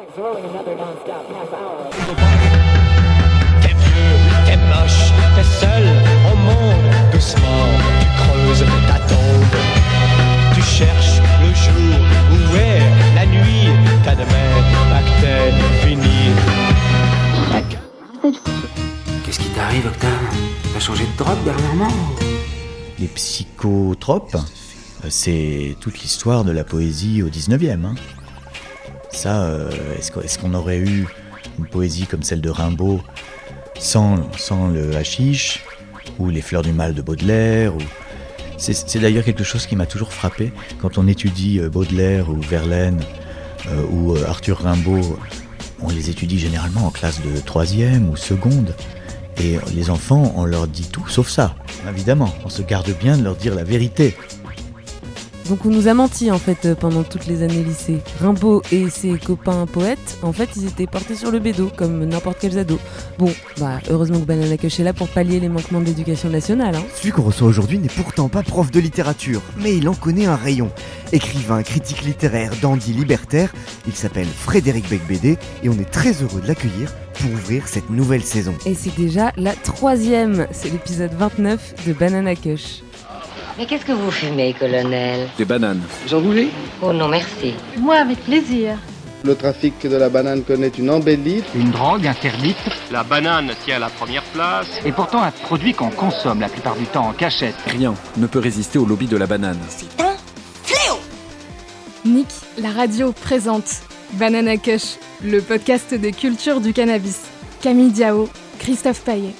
T'es vieux, t'es moche, t'es seul au monde. Doucement, tu creuses ta tombe. Tu cherches le jour, où est la nuit T'admets que t'es fini. Qu'est-ce qui t'arrive, Octave? T'as changé de drogue dernièrement? Les psychotropes, euh, c'est toute l'histoire de la poésie au 19e. hein. Ça, euh, est-ce qu'on aurait eu une poésie comme celle de Rimbaud sans, le hashish ou les fleurs du mal de Baudelaire. C'est d'ailleurs quelque chose qui m'a toujours frappé quand on étudie euh, Baudelaire ou Verlaine euh, ou Arthur Rimbaud. On les étudie généralement en classe de troisième ou seconde. Et les enfants, on leur dit tout sauf ça. Évidemment, on se garde bien de leur dire la vérité. Donc on nous a menti en fait euh, pendant toutes les années lycée. Rimbaud et ses copains poètes, en fait ils étaient portés sur le bédo comme n'importe quel ado. Bon, bah heureusement que Banana Cush est là pour pallier les manquements de l'éducation nationale. Hein. Celui qu'on reçoit aujourd'hui n'est pourtant pas prof de littérature, mais il en connaît un rayon. Écrivain, critique littéraire, dandy libertaire, il s'appelle Frédéric Becbédé et on est très heureux de l'accueillir pour ouvrir cette nouvelle saison. Et c'est déjà la troisième, c'est l'épisode 29 de Banana Cush. Mais qu'est-ce que vous fumez, colonel Des bananes. Oh non, merci. Moi, avec plaisir. Le trafic de la banane connaît une embellie. Une drogue interdite La banane tient la première place. et pourtant un produit qu'on consomme la plupart du temps en cachette. Rien ne peut résister au lobby de la banane. Nick, la radio présente Banana Kush, le podcast de culture du cannabis. Camille Diao, Christophe Paillet.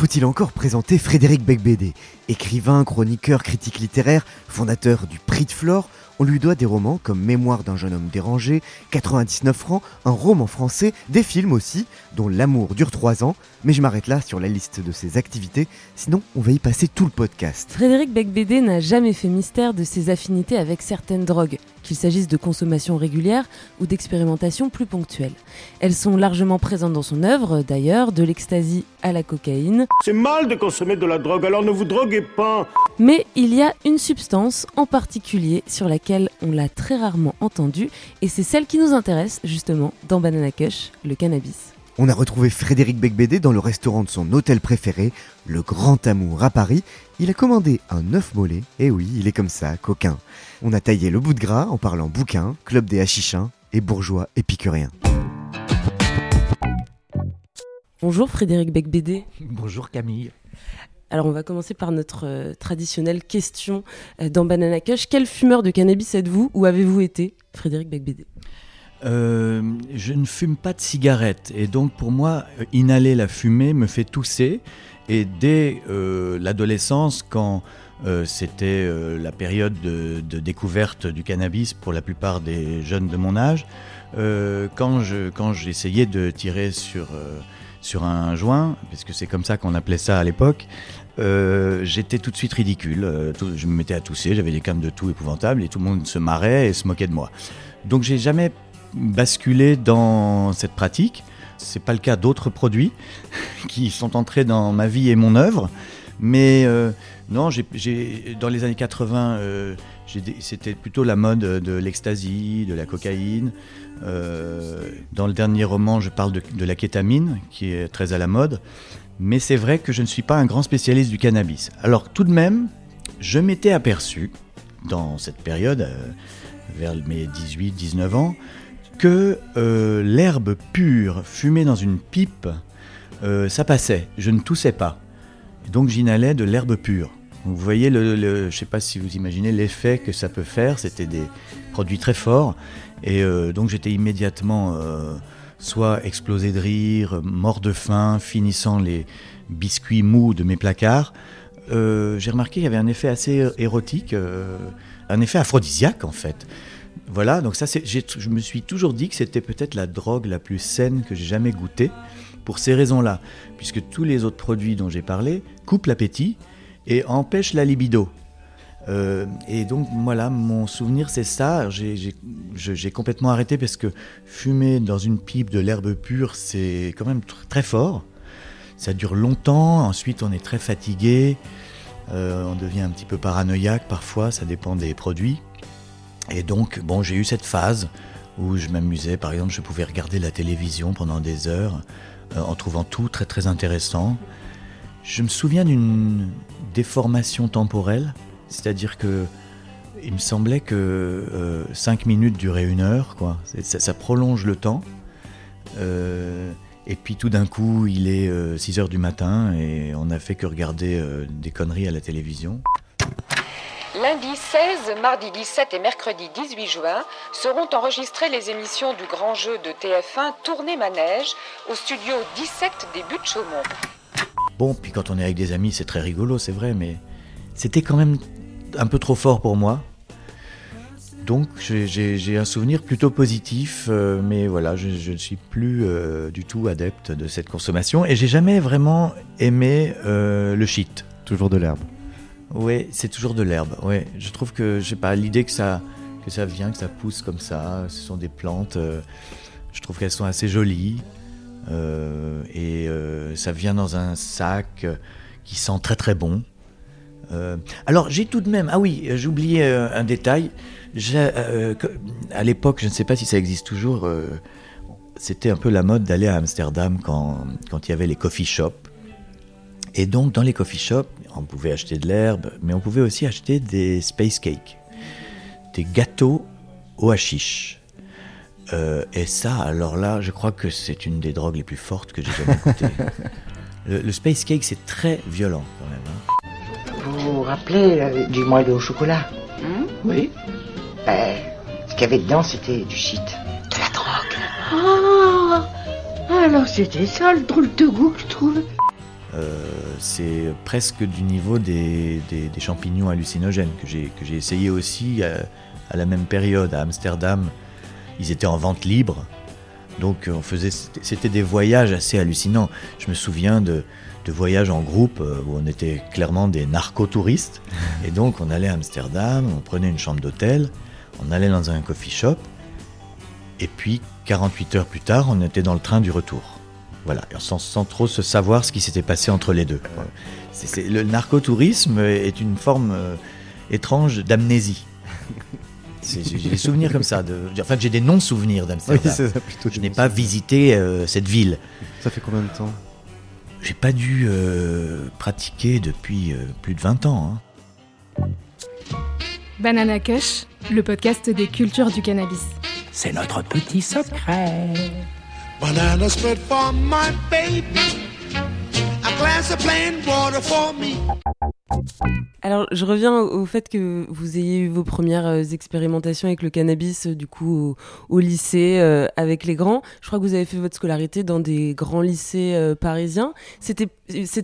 Faut-il encore présenter Frédéric Becbédé Écrivain, chroniqueur, critique littéraire, fondateur du Prix de Flore, on lui doit des romans comme Mémoire d'un jeune homme dérangé, 99 francs, un roman français, des films aussi, dont L'amour dure 3 ans, mais je m'arrête là sur la liste de ses activités, sinon on va y passer tout le podcast. Frédéric Becbédé n'a jamais fait mystère de ses affinités avec certaines drogues, qu'il s'agisse de consommation régulière ou d'expérimentation plus ponctuelle. Elles sont largement présentes dans son œuvre, d'ailleurs, de l'ecstasy à la cocaïne, C'est mal de consommer de la drogue, alors ne vous droguez pas. mais il y a une substance en particulier sur laquelle on l'a très rarement entendue, et c'est celle qui nous intéresse justement dans Banana Kush, le cannabis. On a retrouvé Frédéric Becbédé dans le restaurant de son hôtel préféré, le Grand Amour à Paris. Il a commandé un œuf mollet, et oui, il est comme ça, coquin. On a taillé le bout de gras en parlant bouquin, club des hachichins et bourgeois épicuriens. Bonjour Frédéric Becbédé. Bonjour Camille. Alors on va commencer par notre euh, traditionnelle question euh, dans Banana Kush. Quel fumeur de cannabis êtes-vous ou avez-vous été, Frédéric Becbédé? Euh, je ne fume pas de cigarette et donc pour moi, inhaler la fumée me fait tousser. Et dès l'adolescence, quand c'était la période de, découverte du cannabis pour la plupart des jeunes de mon âge, quand je quand j'essayais de tirer sur sur un joint, parce que c'est comme ça qu'on appelait ça à l'époque, euh, j'étais tout de suite ridicule. Euh, je me mettais à tousser, j'avais des cannes de tout épouvantables et tout le monde se marrait et se moquait de moi. Donc j'ai jamais basculé dans cette pratique. C'est pas le cas d'autres produits qui sont entrés dans ma vie et mon œuvre. Mais euh, non, j'ai- dans les années 80, euh, j'ai des- c'était plutôt la mode de l'ecstasy, de la cocaïne. Euh, dans le dernier roman, je parle de, la kétamine, qui est très à la mode. Mais c'est vrai que je ne suis pas un grand spécialiste du cannabis. Alors tout de même, je m'étais aperçu, dans cette période, euh, vers mes 18-19 ans, que euh, l'herbe pure fumée dans une pipe, ça passait. Je ne toussais pas. Donc j'inhalais de l'herbe pure. Vous voyez, je ne sais pas si vous imaginez l'effet que ça peut faire. C'était des produits très forts. Et euh, donc j'étais immédiatement euh, soit explosé de rire, mort de faim, finissant les biscuits mous de mes placards. Euh, J'ai remarqué qu'il y avait un effet assez érotique, un effet aphrodisiaque en fait. Voilà, donc ça, je me suis toujours dit que c'était peut-être la drogue la plus saine que j'ai jamais goûtée, pour ces raisons-là, puisque tous les autres produits dont j'ai parlé coupent l'appétit et empêchent la libido. Euh, et donc voilà, mon souvenir c'est ça. J'ai- complètement arrêté parce que fumer dans une pipe de l'herbe pure, c'est quand même tr- très fort. Ça dure longtemps, ensuite on est très fatigué, euh, on devient un petit peu paranoïaque parfois, ça dépend des produits. Et donc, bon, j'ai eu cette phase où je m'amusais. Par exemple, je pouvais regarder la télévision pendant des heures euh, en trouvant tout très très intéressant. Je me souviens d'une déformation temporelle, c'est-à-dire que il me semblait que 5 minutes duraient une heure, quoi. Ça, prolonge le temps. Et puis tout d'un coup, il est 6 euh, heures du matin et on n'a fait que regarder euh, des conneries à la télévision. Lundi 16, mardi 17 et mercredi 18 juin seront enregistrées les émissions du grand jeu de TF1 Tournée Manège au studio 17 des Buttes Chaumont. Bon, puis quand on est avec des amis, c'est très rigolo, c'est vrai, mais c'était quand même un peu trop fort pour moi. Donc j'ai un souvenir plutôt positif, euh, mais voilà, je ne suis plus euh, du tout adepte de cette consommation et j'ai jamais vraiment aimé euh, le shit. Toujours de l'herbe. Oui, c'est toujours de l'herbe. Ouais, je trouve que j'ai pas l'idée que ça que ça vient, que ça pousse comme ça. Ce sont des plantes. je trouve qu'elles sont assez jolies et ça vient dans un sac qui sent très très bon. alors j'ai tout de même, ah oui, j'ai oublié un détail. Euh, à l'époque, je ne sais pas si ça existe toujours, euh, c'était un peu la mode d'aller à Amsterdam quand, quand il y avait les coffee shops. Et donc, dans les coffee shops, on pouvait acheter de l'herbe, mais on pouvait aussi acheter des space cakes, des gâteaux au hashish. Euh, et ça, alors là, je crois que c'est une des drogues les plus fortes que j'ai jamais goûtées. le, space cake, c'est très violent quand même. Hein. Vous vous rappelez du moelleux au chocolat hein? Oui. Ben, ce qu'il y avait dedans, c'était du shit. De la drogue. Ah Alors c'était ça le drôle de goût que je trouve. Euh, c'est presque du niveau des, des, champignons hallucinogènes que j'ai essayé aussi à, à, la même période à Amsterdam. Ils étaient en vente libre, donc on faisait c'était des voyages assez hallucinants. Je me souviens de, de voyages en groupe euh, où on était clairement des narcotouristes et donc on allait à Amsterdam, on prenait une chambre d'hôtel on allait dans un coffee shop, et puis 48 heures plus tard, on était dans le train du retour. Voilà, sans, trop se savoir ce qui s'était passé entre les deux. le narcotourisme est une forme euh, étrange d'amnésie. J'ai des souvenirs comme ça. De, enfin, j'ai des non-souvenirs d'Amsterdam. je n'ai pas visité euh, cette ville. Ça fait combien de temps? J'ai pas dû euh, pratiquer depuis plus de 20 ans. Hein. Banana Kush, le podcast des cultures du cannabis. C'est notre petit secret. Banana spread for my baby. A glass of plain water for me. Alors, je reviens au fait que vous ayez eu vos premières euh, expérimentations avec le cannabis, euh, du coup, au, lycée, euh, avec les grands. Je crois que vous avez fait votre scolarité dans des grands lycées parisiens. C'était,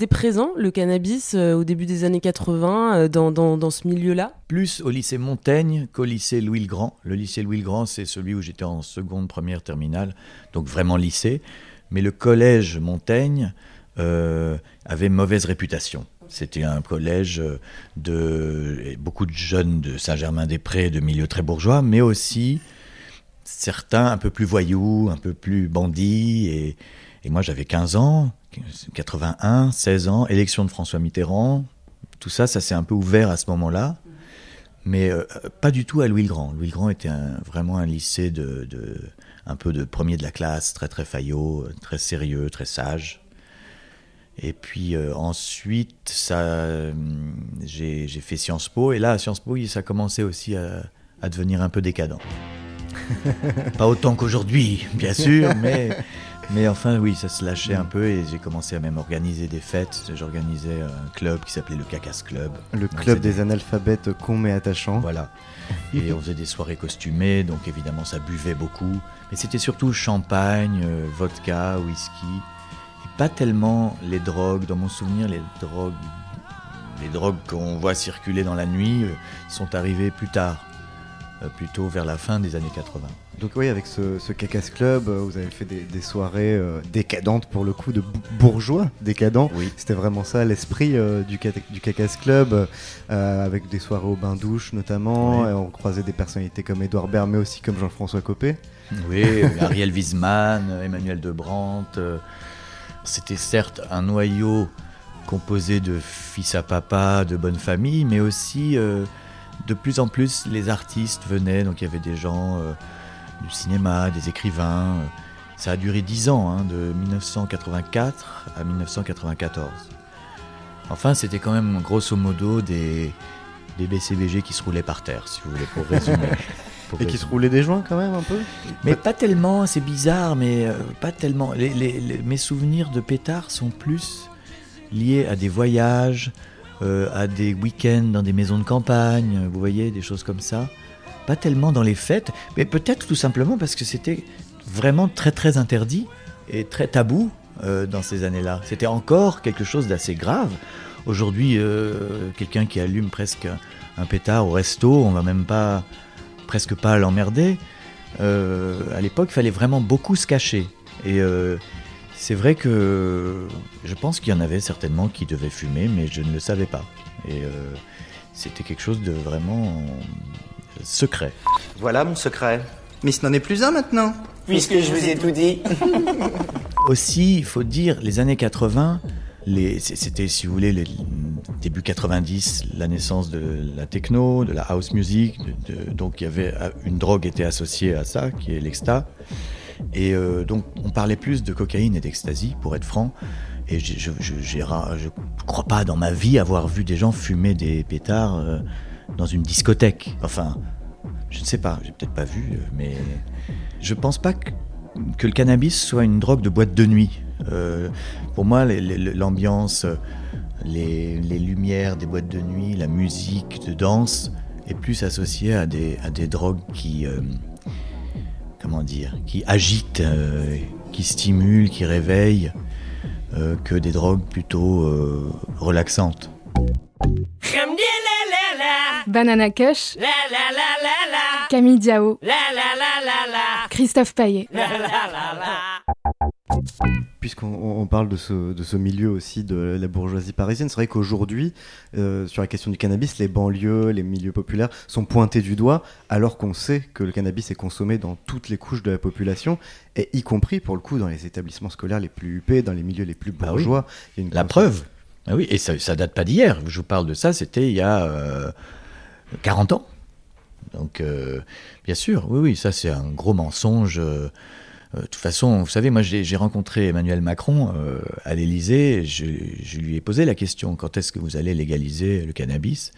présent, le cannabis, au début des années 80, dans, dans, dans, ce milieu-là? Plus au lycée Montaigne qu'au lycée Louis-le-Grand. Le lycée Louis-le-Grand, c'est celui où j'étais en seconde, première, terminale, donc vraiment lycée. Mais le collège Montaigne avait mauvaise réputation. C'était un collège de beaucoup de jeunes de Saint-Germain-des-Prés, de milieux très bourgeois, mais aussi certains un peu plus voyous, un peu plus bandits. Et, moi, j'avais 15 ans, 81, 16 ans, élection de François Mitterrand. Tout ça, ça s'est un peu ouvert à ce moment-là. Mais euh, pas du tout à Louis-le-Grand. Louis-le-Grand était vraiment un lycée de, un peu de premier de la classe, très très faillot, très sérieux, très sage. Et puis euh, ensuite, ça, euh, j'ai, fait Sciences Po. Et là, à Sciences Po, ça commençait aussi à, à devenir un peu décadent. Pas autant qu'aujourd'hui, bien sûr, mais, mais enfin, oui, ça se lâchait un peu et j'ai commencé à même organiser des fêtes. J'organisais un club qui s'appelait le Cacas Club. Le club des analphabètes cons mais attachants. Voilà. Et on faisait des soirées costumées, donc évidemment, ça buvait beaucoup. Mais c'était surtout champagne, euh, vodka, whisky pas tellement les drogues. Dans mon souvenir, les drogues, les drogues qu'on voit circuler dans la nuit euh, sont arrivées plus tard, euh, plutôt vers la fin des années 80. Donc oui, avec ce, ce Cacas Club, euh, vous avez fait des, soirées décadentes pour le coup, de bourgeois décadents. Oui. C'était vraiment ça l'esprit du, du Cacas Club, avec des soirées au bain-douche notamment. on croisait des personnalités comme Edouard Baird, mais aussi comme Jean-François Copé. Oui, Ariel Wiesman, Emmanuel Debrandt. C'était certes un noyau composé de fils à papa, de bonne famille, mais aussi euh, de plus en plus les artistes venaient, donc il y avait des gens euh, du cinéma, des écrivains. Ça a duré dix ans, hein, de 1984 à 1994. Enfin, c'était quand même grosso modo des, des BCBG qui se roulaient par terre, si vous voulez, pour résumer. Pour Et qui se roulaient des joints quand même un peu Mais pas tellement, c'est bizarre, mais euh, pas tellement. Les- les- les- mes souvenirs de pétards sont plus liés à des voyages, euh, à des week-ends dans des maisons de campagne, vous voyez, des choses comme ça. Pas tellement dans les fêtes, mais peut-être tout simplement parce que c'était vraiment très très interdit et très tabou euh, dans ces années-là. C'était encore quelque chose d'assez grave. Aujourd'hui, euh, quelqu'un qui allume presque un pétard au resto, on va même pas presque pas l'emmerder. Euh, à l'époque, il fallait vraiment beaucoup se cacher. Et euh, c'est vrai que je pense qu'il y en avait certainement qui devaient fumer, mais je ne le savais pas. Et euh, c'était quelque chose de vraiment secret. Voilà mon secret. Mais ce n'en est plus un maintenant. Puisque je vous ai tout dit. Aussi, il faut dire, les années 80, les- c- c'était, si vous voulez, le début 90, la naissance de la techno, de la house music. donc, il y avait euh, une drogue était associée à ça, qui est l'exta. Et euh, donc, on parlait plus de cocaïne et d'ecstasy, pour être franc. Et je je crois pas dans ma vie avoir vu des gens fumer des pétards euh, dans une discothèque. Enfin, je ne sais pas, j'ai peut-être pas vu, mais je pense pas que, que le cannabis soit une drogue de boîte de nuit. Pour moi, l'ambiance, les, les lumières des boîtes de nuit, la musique de danse est plus associée à des, à des drogues qui, euh, comment dire, qui agitent, euh, qui stimulent, qui réveillent, euh, que des drogues plutôt euh, relaxantes. Banana Kush, Camille Diao, Christophe Paillet. Puisqu'on on- on parle de ce, de ce milieu aussi de la bourgeoisie parisienne, c'est vrai qu'aujourd'hui, euh, sur la question du cannabis, les banlieues, les milieux populaires sont pointés du doigt, alors qu'on sait que le cannabis est consommé dans toutes les couches de la population, et y compris pour le coup dans les établissements scolaires les plus huppés, dans les milieux les plus Bah oui. bourgeois. Il y a une La preuve. Ah oui, et ça, ça date pas d'hier. Je vous parle de ça, c'était il y a euh, 40 ans. Donc, euh, bien sûr, oui, oui, ça c'est un gros mensonge. euh, de toute façon, vous savez, moi j'ai rencontré Emmanuel Macron euh, à l'Élysée. Je, je lui ai posé la question quand est-ce que vous allez légaliser le cannabis?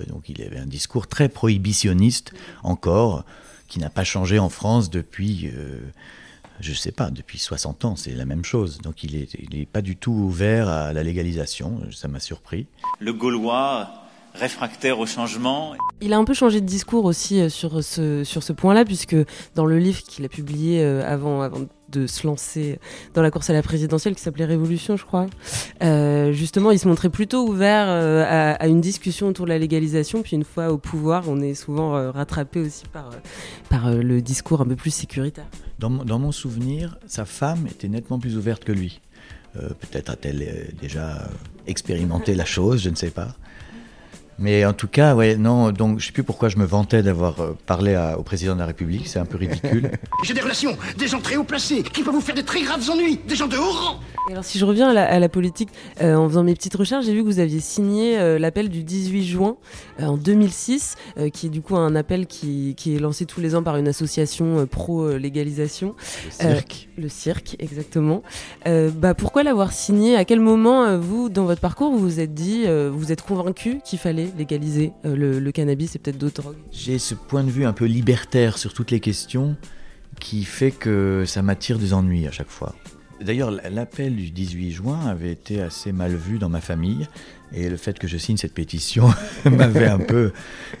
Euh, Donc, il avait un discours très prohibitionniste encore, qui n'a pas changé en France depuis. euh, je sais pas, depuis 60 ans, c'est la même chose. Donc il est, il est pas du tout ouvert à la légalisation, ça m'a surpris. Le Gaulois, réfractaire au changement. Il a un peu changé de discours aussi euh, sur ce, sur ce point-là, puisque dans le livre qu'il a publié euh, avant, avant de se lancer dans la course à la présidentielle, qui s'appelait Révolution, je crois, euh, justement, il se montrait plutôt ouvert euh, à, à une discussion autour de la légalisation. Puis une fois au pouvoir, on est souvent euh, rattrapé aussi par, euh, par euh, le discours un peu plus sécuritaire. Dans, mon- dans mon souvenir, sa femme était nettement plus ouverte que lui. Euh, Peut-être a-t-elle euh, déjà euh, expérimenté la chose, je ne sais pas. Mais en tout cas, ouais, non, donc je sais plus pourquoi je me vantais d'avoir euh, parlé à- au président de la République, c'est un peu ridicule. J'ai des relations, des gens très haut placés, qui peuvent vous faire de très graves ennuis, des gens de haut rang. Et alors si je reviens à la, à la politique, euh, en faisant mes petites recherches, j'ai vu que vous aviez signé euh, l'appel du 18 juin euh, en 2006, euh, qui est du coup un appel qui, qui est lancé tous les ans par une association euh, pro-légalisation. Le cirque. le cirque, exactement. Euh, bah, pourquoi l'avoir signé? À quel moment, euh, vous, dans votre parcours, vous vous êtes dit, euh, vous êtes convaincu qu'il fallait légaliser euh, le, cannabis et peut-être d'autres drogues J'ai ce point de vue un peu libertaire sur toutes les questions qui fait que ça m'attire des ennuis à chaque fois. D'ailleurs, l'appel du 18 juin avait été assez mal vu dans ma famille et le fait que je signe cette pétition m'avait un peu.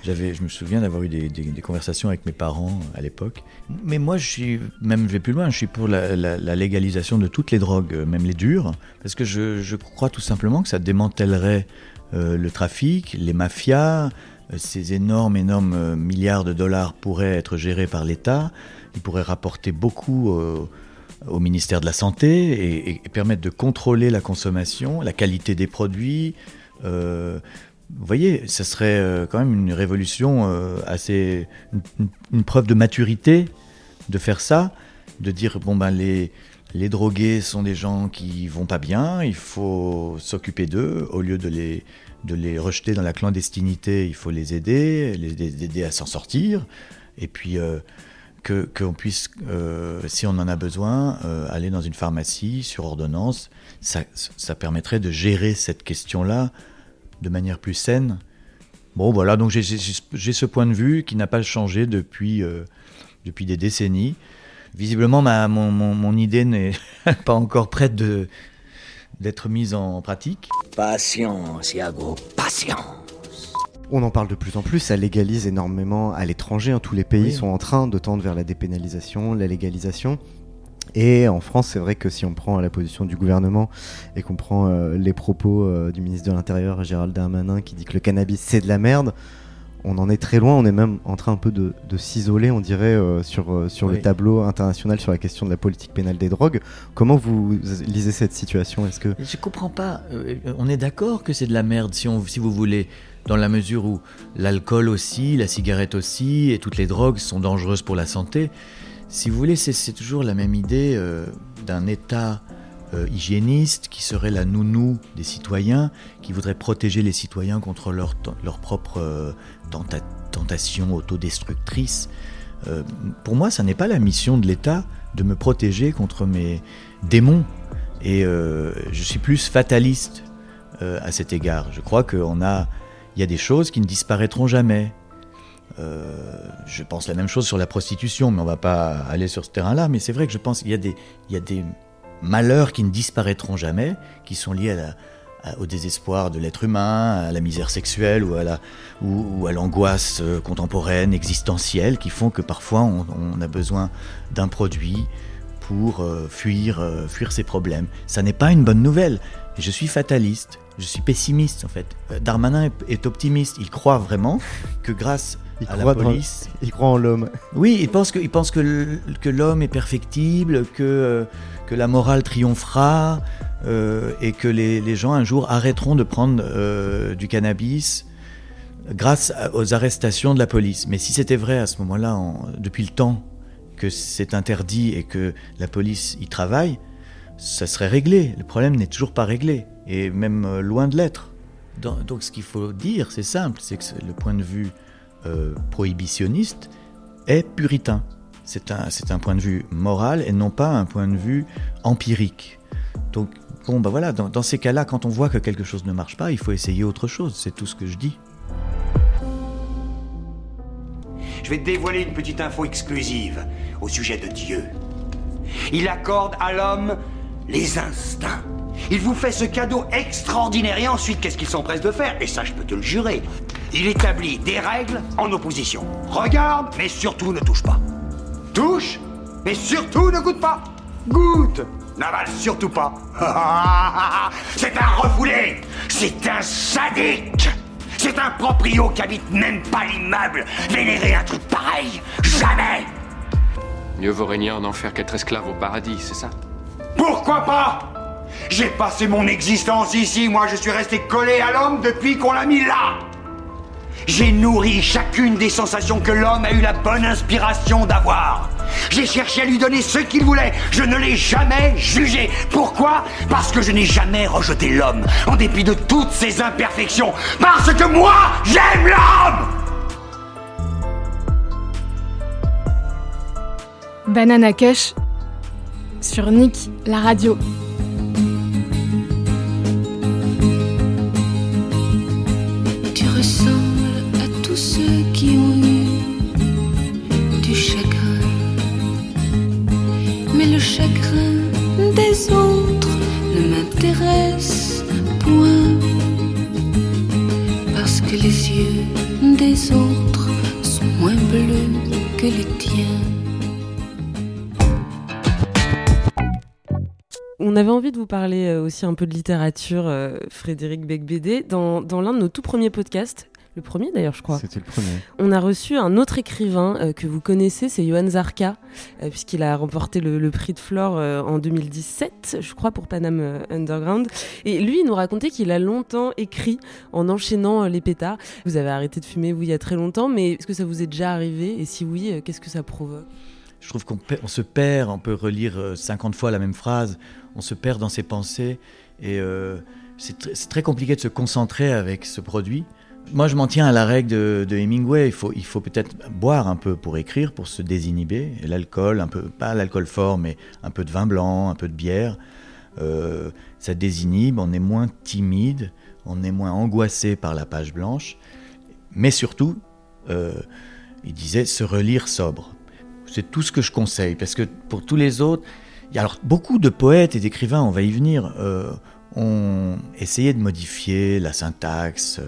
J'avais, je me souviens d'avoir eu des, conversations avec mes parents à l'époque. Mais moi, je suis même, je vais plus loin. Je suis pour la, légalisation de toutes les drogues, même les dures, parce que je, je crois tout simplement que ça démantèlerait euh, le trafic, les mafias. Euh, Ces énormes, énormes euh, milliards de dollars pourraient être gérés par l'État. Ils pourraient rapporter beaucoup au ministère de la Santé et, et- et permettre de contrôler la consommation, la qualité des produits. Vous voyez, ça serait quand même une révolution assez. Une preuve de maturité de faire ça, de dire bon ben les. Les drogués sont des gens qui vont pas bien, il faut s'occuper d'eux au lieu de les, de les rejeter dans la clandestinité, il faut les aider, les, aider à s'en sortir. Et puis, euh, que qu'on puisse, euh, si on en a besoin, euh, aller dans une pharmacie sur ordonnance. Ça, ça permettrait de gérer cette question-là de manière plus saine. Bon, voilà, donc j'ai ce point de vue qui n'a pas changé depuis, depuis des décennies. Visiblement, ma, mon, mon, mon idée n'est pas encore prête de d'être mise en pratique. Patience, Iago, patience. On en parle de plus en plus, ça légalise énormément à l'étranger. hein. Tous les pays Oui. sont en train de tendre vers la dépénalisation, la légalisation. Et en France, c'est vrai que si on prend la position du gouvernement et qu'on prend euh, les propos euh, du ministre de l'Intérieur, Gérald Darmanin, qui dit que le cannabis c'est de la merde, on en est très loin. On est même en train un peu de, de s'isoler, on dirait, euh, sur, euh, sur le tableau international sur la question de la politique pénale des drogues. Comment vous lisez cette situation? Est-ce que Je comprends pas. euh, on est d'accord que c'est de la merde, si, on, si vous voulez, dans la mesure où l'alcool aussi, la cigarette aussi, et toutes les drogues sont dangereuses pour la santé. Si vous voulez, c'est- c'est toujours la même idée euh, d'un État euh, hygiéniste qui serait la nounou des citoyens, qui voudrait protéger les citoyens contre leur, leur propre euh, tenta- tentation autodestructrice. Euh, pour moi, ça n'est pas la mission de l'État de me protéger contre mes démons. Et euh, je suis plus fataliste à cet égard. Je crois qu'il a, y a des choses qui ne disparaîtront jamais. Je pense la même chose sur la prostitution, mais on va pas aller sur ce terrain-là. Mais c'est vrai que je pense qu'il y y a des malheurs qui ne disparaîtront jamais, qui sont liés à la- à- au désespoir de l'être humain, à la misère sexuelle ou à la ou, ou à l'angoisse euh, contemporaine, existentielle, qui font que parfois on, on a besoin d'un produit pour euh, fuir, euh, fuir ses problèmes. Ça n'est pas une bonne nouvelle. Je suis fataliste, je suis pessimiste en fait. Euh, Darmanin est, optimiste. Il croit vraiment que grâce il à la dans- police, il croit en l'homme oui, il pense que, il pense que, l'homme est perfectible, que, euh, que la morale triomphera euh, et que les, gens un jour arrêteront de prendre euh, du cannabis grâce aux arrestations de la police. Mais si c'était vrai à ce moment-là, en- depuis le temps que c'est interdit et que la police y travaille, ça serait réglé. Le problème n'est toujours pas réglé, et même euh, loin de l'être. Donc ce qu'il faut dire, c'est simple, c'est que le point de vue prohibitionniste est puritain. C'est un, un point de vue moral et non pas un point de vue empirique. Donc, bon, bah voilà, dans, dans ces cas-là, quand on voit que quelque chose ne marche pas, il faut essayer autre chose. C'est tout ce que je dis. Je vais te dévoiler une petite info exclusive au sujet de Dieu. Il accorde à l'homme les instincts. Il vous fait ce cadeau extraordinaire et ensuite, qu'est-ce qu'il s'empresse de faire? Et ça, je peux te le jurer. Il établit des règles en opposition. Regarde, mais surtout ne touche pas. Touche, mais surtout ne goûte pas. Goûte, n'avale surtout pas. C'est un refoulé, c'est un sadique. C'est un proprio qui habite même pas l'immeuble. Vénérer un truc pareil, jamais. Mieux vaut régner en enfer qu'être esclave au paradis, c'est ça? Pourquoi pas? J'ai passé mon existence ici, moi je suis resté collé à l'homme depuis qu'on l'a mis là. J'ai nourri chacune des sensations que l'homme a eu la bonne inspiration d'avoir. J'ai cherché à lui donner ce qu'il voulait. Je ne l'ai jamais jugé. Pourquoi? Parce que je n'ai jamais rejeté l'homme, en dépit de toutes ses imperfections. Parce que moi, j'aime l'homme Banana Kush sur Nick, la radio. On avait envie de vous parler euh, aussi un peu de littérature, euh, Frédéric Becbédé. Dans, dans l'un de nos tout premiers podcasts, le premier d'ailleurs, je crois. C'était le premier. On a reçu un autre écrivain euh, que vous connaissez, c'est Johan Zarka, euh, puisqu'il a remporté le, le prix de Flore euh, en 2017, je crois, pour Panam Underground. Et lui, il nous racontait qu'il a longtemps écrit en enchaînant les pétards. Vous avez arrêté de fumer, vous, il y a très longtemps, mais est-ce que ça vous est déjà arrivé? Et si oui, qu'est-ce que ça provoque? Je trouve qu'on se perd, on peut relire euh, 50 fois la même phrase, on se perd dans ses pensées, et euh, c'est tr- c'est très compliqué de se concentrer avec ce produit. Moi, je m'en tiens à la règle de, Hemingway. Il faut, peut-être boire un peu pour écrire, pour se désinhiber. L'alcool, un peu, pas l'alcool fort, mais un peu de vin blanc, un peu de bière, euh, ça désinhibe. On est moins timide, on est moins angoissé par la page blanche. Mais surtout, euh, il disait se relire sobre. C'est tout ce que je conseille, parce que pour tous les autres, il y a alors beaucoup de poètes et d'écrivains, on va y venir, euh, ont essayé de modifier la syntaxe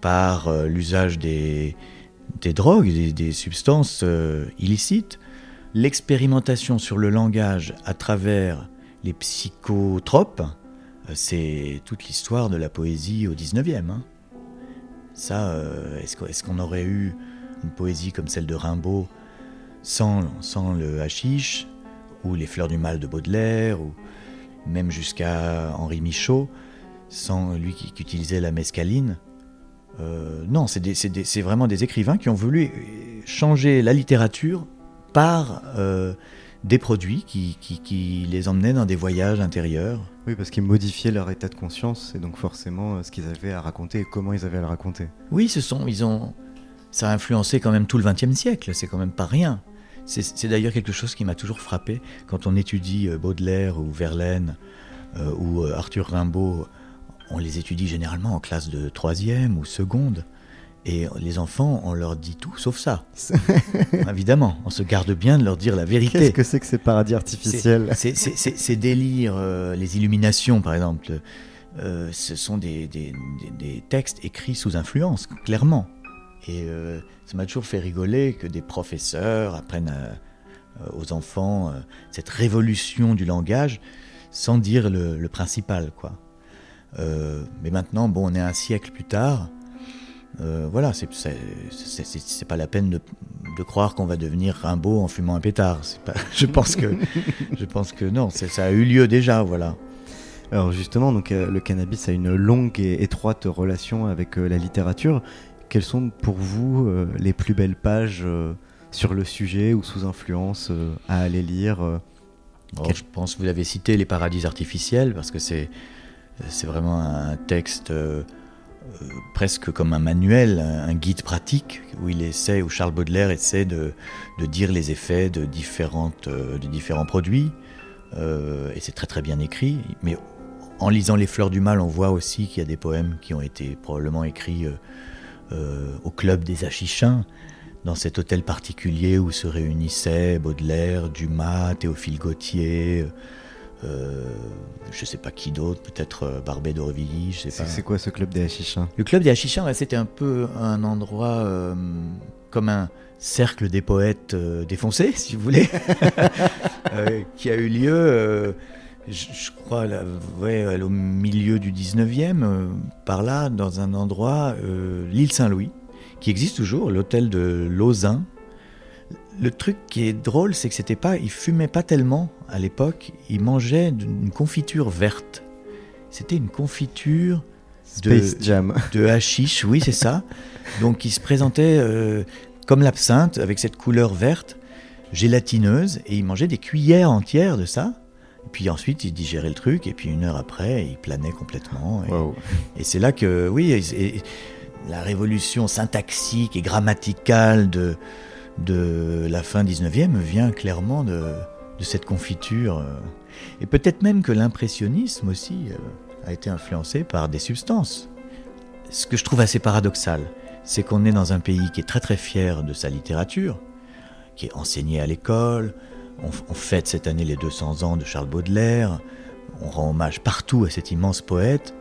par euh, l'usage des, des drogues, des, des substances euh, illicites. L'expérimentation sur le langage à travers les psychotropes, euh, c'est toute l'histoire de la poésie au 19e. hein. Ça, euh, est-ce qu'on est qu'on aurait eu une poésie comme celle de Rimbaud sans, sans le hashish, ou les fleurs du mal de Baudelaire, ou même jusqu'à Henri Michaud, sans lui qui, qui utilisait la mescaline euh, Non, c'est vraiment des écrivains qui ont voulu changer la littérature par euh, des produits qui, qui- qui les emmenaient dans des voyages intérieurs. Oui, parce qu'ils modifiaient leur état de conscience et donc forcément euh, ce qu'ils avaient à raconter et comment ils avaient à le raconter. Oui, ce sont, ils ont, ça a influencé quand même tout le XXe siècle. C'est quand même pas rien. C'est d'ailleurs quelque chose qui m'a toujours frappé quand on étudie euh, Baudelaire ou Verlaine euh, ou euh, Arthur Rimbaud. On les étudie généralement en classe de troisième ou seconde. Et les enfants, on leur dit tout sauf ça. Évidemment, on se garde bien de leur dire la vérité. Qu'est-ce que c'est que ces paradis artificiels? Ces délires, euh, les illuminations par exemple, euh, ce sont des, des- des- des textes écrits sous influence, clairement. Et euh, ça m'a toujours fait rigoler que des professeurs apprennent euh, aux enfants euh, cette révolution du langage sans dire le, principal, quoi. Mais maintenant, bon, on est un siècle plus tard. Voilà, c'est pas la peine de, croire qu'on va devenir Rimbaud en fumant un pétard. Je pense que, je pense que non, ça a eu lieu déjà, voilà. Alors justement, donc, le cannabis a une longue et étroite relation avec la littérature. Quelles sont pour vous euh, les plus belles pages euh, sur le sujet ou sous influence euh, à aller lire Bon, je pense que vous l'avez cité, Les paradis artificiels, parce que c'est c'est vraiment un texte presque comme un manuel, un guide pratique, où il essaie, où Charles Baudelaire essaie de, de dire les effets de, différentes, de différents produits. Et c'est très très bien écrit. Mais en lisant Les Fleurs du Mal, on voit aussi qu'il y a des poèmes qui ont été probablement écrits euh, euh, au club des Achichins, dans cet hôtel particulier où se réunissaient Baudelaire, Dumas, Théophile Gautier, euh, je sais pas qui d'autre, peut-être euh, Barbet d'Aurevilly, je sais pas. c'est quoi ce club des Hachichins Le club des Hachichins, ouais, c'était un peu un endroit euh, comme un cercle des poètes euh, défoncés, si vous voulez, euh, qui a eu lieu, euh, je, je crois, là, ouais, au milieu du 19e, euh, par là, dans un endroit, euh, l'île Saint-Louis, qui existe toujours, l'hôtel de Lausanne. Le truc qui est drôle, c'est que c'était pas, ils fumaient pas tellement à l'époque, ils mangeaient une confiture verte. C'était une confiture de, Space Jam. de hashish, oui, c'est ça. Donc il se présentait euh, comme l'absinthe, avec cette couleur verte, gélatineuse, et il mangeait des cuillères entières de ça. Et puis ensuite, il digérait le truc, et puis une heure après, il planait complètement. Et, et c'est là que, oui, et- et la révolution syntaxique et grammaticale de, de la fin 19e vient clairement de, de cette confiture. euh. Et peut-être même que l'impressionnisme aussi euh, a été influencé par des substances. Ce que je trouve assez paradoxal, c'est qu'on est dans un pays qui est très très fier de sa littérature, qui est enseigné à l'école. On, fête cette année les 200 ans de Charles Baudelaire. On rend hommage partout à cet immense poète.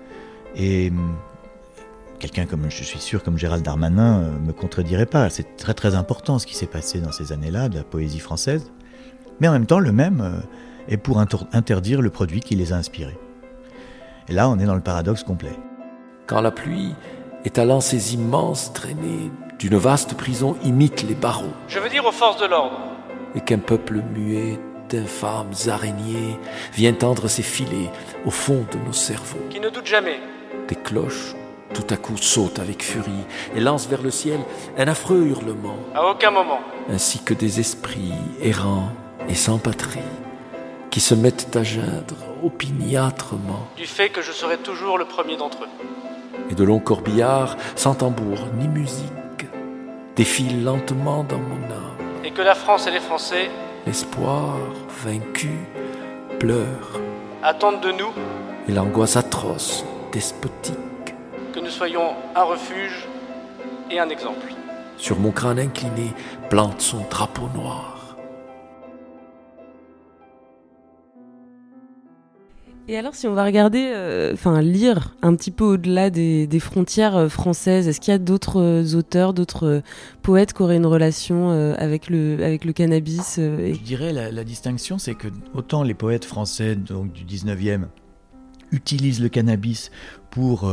Et hum, quelqu'un comme je suis sûr comme Gérald Darmanin euh, me contredirait pas. C'est très très important ce qui s'est passé dans ces années-là de la poésie française. Mais en même temps, le même euh, est pour inter- interdire le produit qui les a inspirés. Et là, on est dans le paradoxe complet. Quand la pluie, étalant ses immenses traînées, d'une vaste prison imite les barreaux, Je veux dire aux forces de l'ordre. Et qu'un peuple muet d'infâmes araignées vient tendre ses filets au fond de nos cerveaux. Qui ne doutent jamais. Des cloches, tout à coup, sautent avec furie et lancent vers le ciel un affreux hurlement, À aucun moment. ainsi que des esprits errants et sans patrie qui se mettent à geindre opiniâtrement Du fait que je serai toujours le premier d'entre eux. et de longs corbillards, sans tambour ni musique, défilent lentement dans mon âme. Et que la France et les Français, l'espoir vaincu, pleure, attendent de nous, et l'angoisse atroce, despotique, que nous soyons un refuge et un exemple. Sur mon crâne incliné plante son drapeau noir. Et alors, si on va regarder, euh, enfin lire un petit peu au-delà des, frontières euh, françaises, est-ce qu'il y a d'autres euh, auteurs, d'autres poètes qui auraient une relation avec le avec le cannabis. Je dirais la, la distinction, c'est que autant les poètes français donc du 19e utilisent le cannabis pour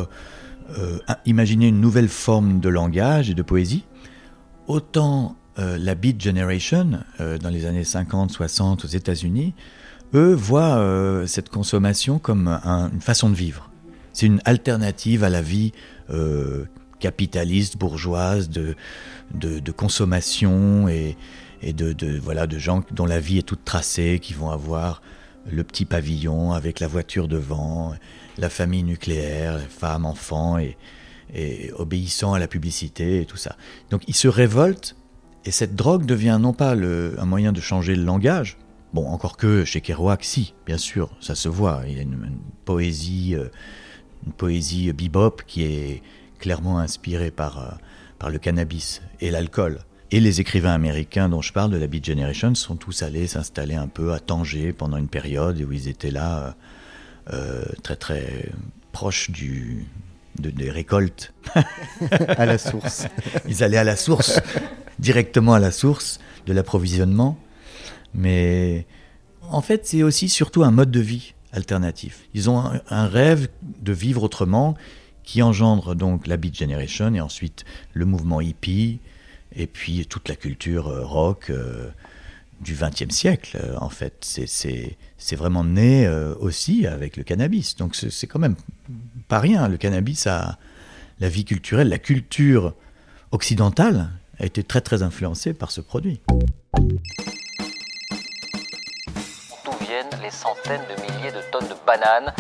imaginer une nouvelle forme de langage et de poésie, autant la Beat Generation dans les années 50-60 aux États-Unis eux voient euh, cette consommation comme un, une façon de vivre. C'est une alternative à la vie euh, capitaliste, bourgeoise, de, de, consommation et, de, voilà, de gens dont la vie est toute tracée, qui vont avoir le petit pavillon avec la voiture devant, la famille nucléaire, femmes, enfants, et, obéissant à la publicité et tout ça. Donc ils se révoltent, et cette drogue devient non pas un moyen de changer le langage, Bon, encore que chez Kerouac, si, bien sûr, ça se voit. Il y a une, une poésie, euh, une poésie bebop qui est clairement inspirée par, euh, par le cannabis et l'alcool. Et les écrivains américains dont je parle de la Beat Generation sont tous allés s'installer un peu à Tanger pendant une période où ils étaient là, euh, très très proches du, de, des récoltes. à la source. Ils allaient à la source, directement à la source de l'approvisionnement. Mais en fait, c'est aussi surtout un mode de vie alternatif. Ils ont un, rêve de vivre autrement qui engendre donc la Beat Generation et ensuite le mouvement hippie et puis toute la culture euh, rock euh, du XXe siècle. Euh, en fait, c'est vraiment né aussi avec le cannabis. Donc c'est quand même pas rien. Le cannabis a la vie culturelle, la culture occidentale a été très très influencée par ce produit. Les centaines de milliers de tonnes de bananes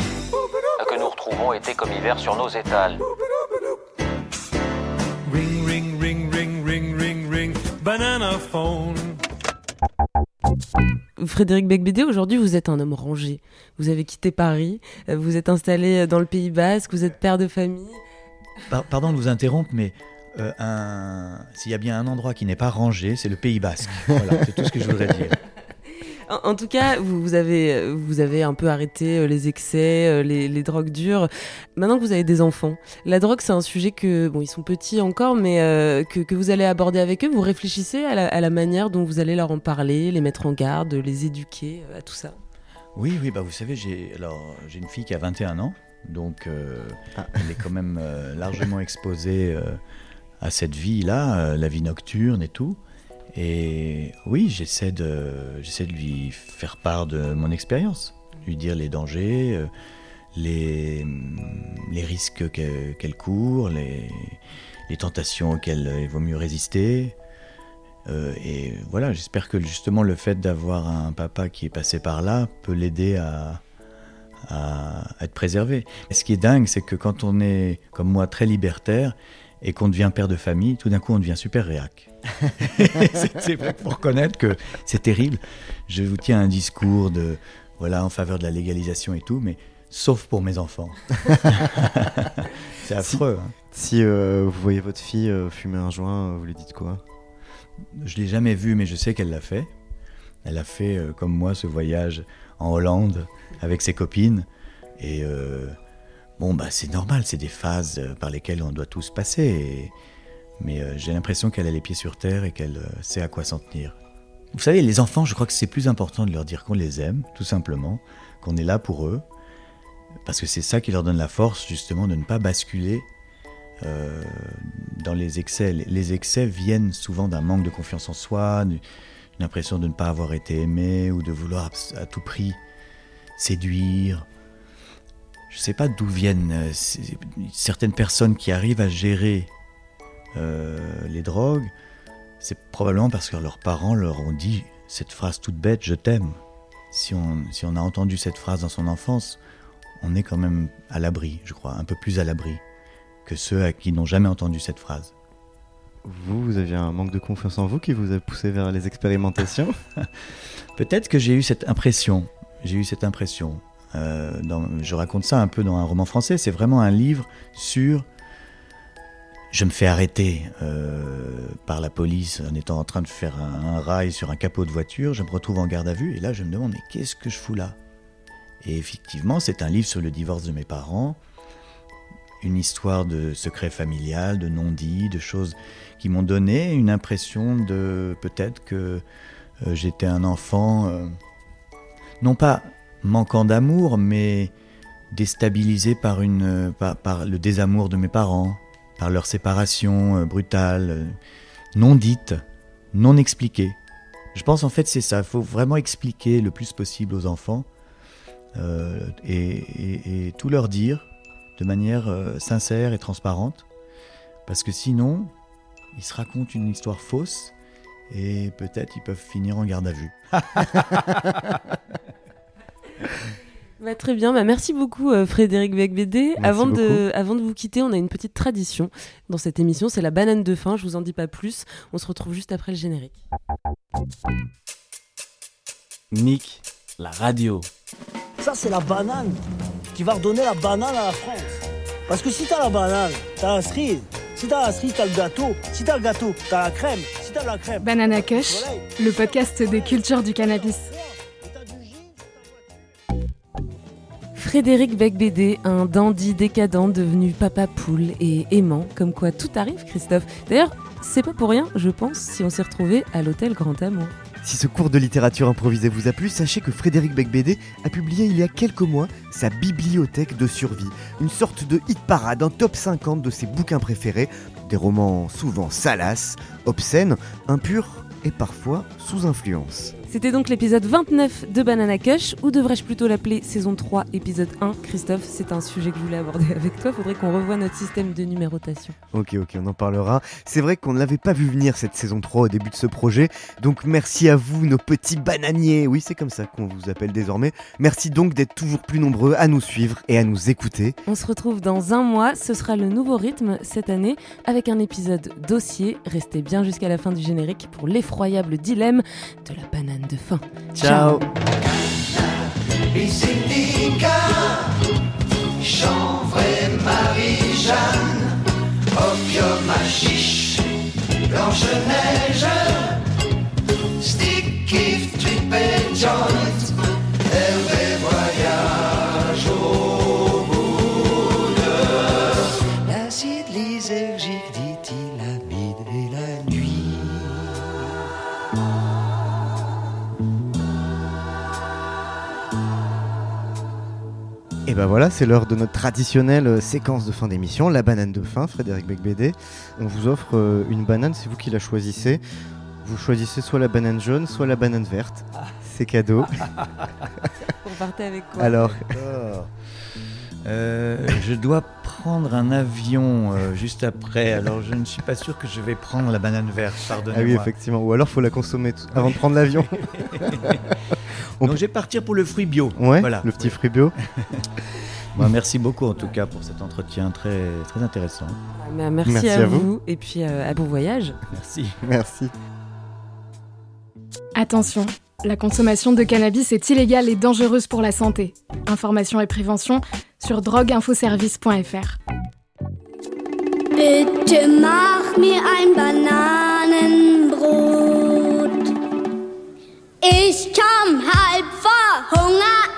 que nous retrouvons été comme hiver sur nos étals. Ring, ring, ring, ring, ring, ring, ring, banana phone. Frédéric Becbédé, aujourd'hui vous êtes un homme rangé. Vous avez quitté Paris, vous êtes installé dans le Pays Basque, vous êtes père de famille. Par pardon de vous interrompre, mais euh, un... s'il y a bien un endroit qui n'est pas rangé, c'est le Pays Basque. Voilà, c'est tout ce que je voudrais dire. En, en, tout cas, vous, vous, avez, vous avez un peu arrêté les excès, les, les, drogues dures. Maintenant que vous avez des enfants, la drogue, c'est un sujet que, bon, ils sont petits encore, mais euh, que, que, vous allez aborder avec eux. Vous réfléchissez à la, à la, manière dont vous allez leur en parler, les mettre en garde, les éduquer à tout ça? Oui, oui, bah vous savez, j'ai une fille qui a 21 ans, donc euh, ah. elle est quand même euh, largement exposée euh, à cette vie-là, euh, la vie nocturne et tout. Et oui, j'essaie de, j'essaie de lui faire part de mon expérience, lui dire les dangers, euh, les, les risques qu'elle qu court, les, les tentations auxquelles il vaut mieux résister. Euh, et voilà, j'espère que justement le fait d'avoir un papa qui est passé par là peut l'aider à, à, à, être préservé. Et ce qui est dingue, c'est que quand on est, comme moi, très libertaire, et qu'on devient père de famille, tout d'un coup on devient super réac. c'est pour reconnaître que c'est terrible. Je vous tiens un discours de voilà en faveur de la légalisation et tout, mais sauf pour mes enfants. c'est affreux. Si, hein. si euh, vous voyez votre fille euh, fumer un joint, vous lui dites quoi? Je l'ai jamais vue, mais je sais qu'elle l'a fait. Elle a fait euh, comme moi ce voyage en Hollande avec ses copines et euh, Bon, bah, c'est normal, c'est des phases euh, par lesquelles on doit tous passer. Mais euh, j'ai l'impression qu'elle a les pieds sur terre et qu'elle euh, sait à quoi s'en tenir. Vous savez, les enfants, je crois que c'est plus important de leur dire qu'on les aime, tout simplement, qu'on est là pour eux, parce que c'est ça qui leur donne la force, justement, de ne pas basculer dans les excès. Les excès viennent souvent d'un manque de confiance en soi, d'une impression de ne pas avoir été aimé ou de vouloir à tout prix séduire je ne sais pas d'où viennent euh, certaines personnes qui arrivent à gérer euh, les drogues. C'est probablement parce que leurs parents leur ont dit cette phrase toute bête, je t'aime. Si on, si on a entendu cette phrase dans son enfance, on est quand même à l'abri, je crois, un peu plus à l'abri. que ceux à qui n'ont jamais entendu cette phrase. Vous, vous aviez un manque de confiance en vous qui vous a poussé vers les expérimentations? Peut-être que j'ai eu cette impression. J'ai eu cette impression. Euh, je raconte ça un peu dans un roman français. C'est vraiment un livre sur. Je me fais arrêter euh, par la police en étant en train de faire un, rail sur un capot de voiture. Je me retrouve en garde à vue et là je me demande mais qu'est-ce que je fous là? Et effectivement, c'est un livre sur le divorce de mes parents, une histoire de secret familial, de non-dit, de choses qui m'ont donné une impression de peut-être que euh, j'étais un enfant, non pas manquant d'amour, mais déstabilisé par, une, par, le désamour de mes parents, par leur séparation euh, brutale, non dite, non expliquée. Je pense en fait c'est ça, il faut vraiment expliquer le plus possible aux enfants euh, et, tout leur dire de manière euh, sincère et transparente, parce que sinon ils se racontent une histoire fausse et peut-être ils peuvent finir en garde à vue. Bah, très bien, bah, merci beaucoup euh, Frédéric Becbédé. Avant beaucoup. de, avant de vous quitter, on a une petite tradition dans cette émission, c'est la banane de fin, je vous en dis pas plus. On se retrouve juste après le générique. Nick, la radio. Ça c'est la banane qui va redonner la banane à la France. Parce que si t'as la banane, t'as la cerise. Si t'as la cerise, t'as le gâteau. Si t'as le gâteau, t'as la crème. Si t'as la crème... Banana Kush, le podcast des cultures du cannabis. Frédéric Becbédé, un dandy décadent devenu papa poule et aimant, comme quoi tout arrive, Christophe. D'ailleurs, c'est pas pour rien, je pense, si on s'est retrouvé à l'hôtel Grand Amour. Si ce cours de littérature improvisée vous a plu, sachez que Frédéric Becbédé a publié il y a quelques mois sa bibliothèque de survie, une sorte de hit parade, un top 50 de ses bouquins préférés, des romans souvent salaces, obscènes, impurs et parfois sous influence. C'était donc l'épisode 29 de Banana Cush, ou devrais-je plutôt l'appeler saison 3, épisode 1 Christophe, c'est un sujet que je voulais aborder avec toi, faudrait qu'on revoie notre système de numérotation. Ok, ok, on en parlera. C'est vrai qu'on ne l'avait pas vu venir cette saison 3 au début de ce projet, donc merci à vous, nos petits bananiers. Oui, c'est comme ça qu'on vous appelle désormais. Merci donc d'être toujours plus nombreux à nous suivre et à nous écouter. On se retrouve dans un mois, ce sera le nouveau rythme cette année, avec un épisode dossier. Restez bien jusqu'à la fin du générique pour l'effroyable dilemme de la banane de fin. Ciao. Chanvre et Marie-Jeanne, opium à chiche, Blanche-Neige, stick, if, trip et joint, ben voilà, c'est l'heure de notre traditionnelle euh, séquence de fin d'émission, la banane de fin, Frédéric Becbédé. On vous offre euh, une banane, c'est vous qui la choisissez. Vous choisissez soit la banane jaune, soit la banane verte. C'est cadeau. Vous repartez avec quoi? Alors, Euh, je dois prendre un avion euh, juste après, alors je ne suis pas sûr que je vais prendre la banane verte, ah pardonnez-moi. oui, effectivement. Ou alors, faut la consommer tout- avant de prendre l'avion. On Donc je vais partir pour le fruit bio. Ouais, voilà. le petit fruit bio. Bon, merci beaucoup en tout cas pour cet entretien très, très intéressant. Bah, merci, Merci à, à vous. vous. et puis euh, à bon voyage. Merci. Merci. Attention, la consommation de cannabis est illégale et dangereuse pour la santé. Information et prévention sur drogueinfoservice.fr. Bitte mach mir ein Bananenbrot. Ich komm halb vor Hunger